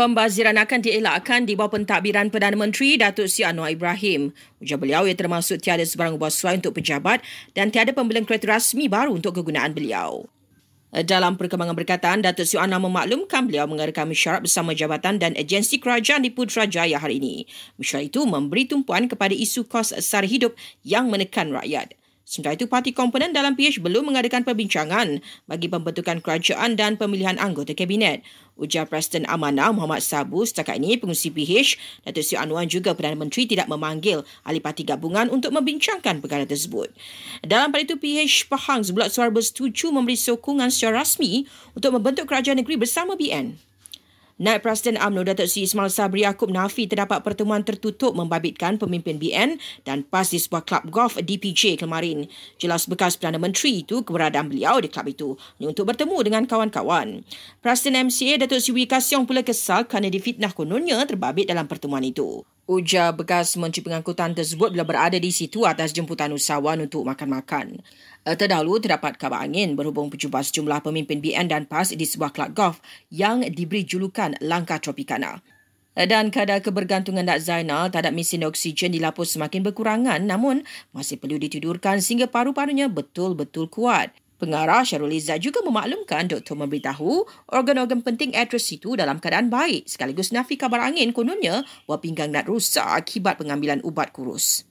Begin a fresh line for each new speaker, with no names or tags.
Pembaziran akan dielakkan di bawah pentadbiran Perdana Menteri Datuk Seri Anwar Ibrahim. Ujar beliau ia termasuk tiada sebarang ubah suai untuk pejabat dan tiada pembelian kereta rasmi baru untuk kegunaan beliau. Dalam perkembangan berkaitan, Datuk Seri Anwar memaklumkan beliau mengadakan mesyuarat bersama jabatan dan agensi kerajaan di Putrajaya hari ini. Mesyuarat itu memberi tumpuan kepada isu kos sara hidup yang menekan rakyat. Sementara itu, parti komponen dalam PH belum mengadakan perbincangan bagi pembentukan kerajaan dan pemilihan anggota kabinet. Ujar Presiden Amanah Muhammad Sabu setakat ini pengurusi PH, Datuk Seri Anwar juga Perdana Menteri tidak memanggil ahli parti gabungan untuk membincangkan perkara tersebut. Dalam pada itu, PH Pahang sebulat suara bersetuju memberi sokongan secara rasmi untuk membentuk kerajaan negeri bersama BN. Naib Presiden UMNO Datuk Seri Ismail Sabri Yaakob Nafi terdapat pertemuan tertutup membabitkan pemimpin BN dan PAS di sebuah klub golf DPJ kemarin. Jelas bekas Perdana Menteri itu keberadaan beliau di klub itu untuk bertemu dengan kawan-kawan. Presiden MCA Datuk Seri Kasyong pula kesal kerana difitnah kononnya terbabit dalam pertemuan itu. Ujar bekas Menteri Pengangkutan tersebut bila berada di situ atas jemputan usahawan untuk makan-makan. Eh, terdahulu terdapat kabar angin berhubung perjumpaan sejumlah pemimpin BN dan PAS di sebuah kelab golf yang diberi julukan Langkah Tropicana. Eh, dan kadar kebergantungan Nak Zainal terhadap mesin oksigen dilapus semakin berkurangan namun masih perlu ditidurkan sehingga paru-parunya betul-betul kuat. Pengarah Syarul Izzat juga memaklumkan doktor memberitahu organ-organ penting aktris itu dalam keadaan baik sekaligus nafi kabar angin kononnya buah pinggang nak rusak akibat pengambilan ubat kurus.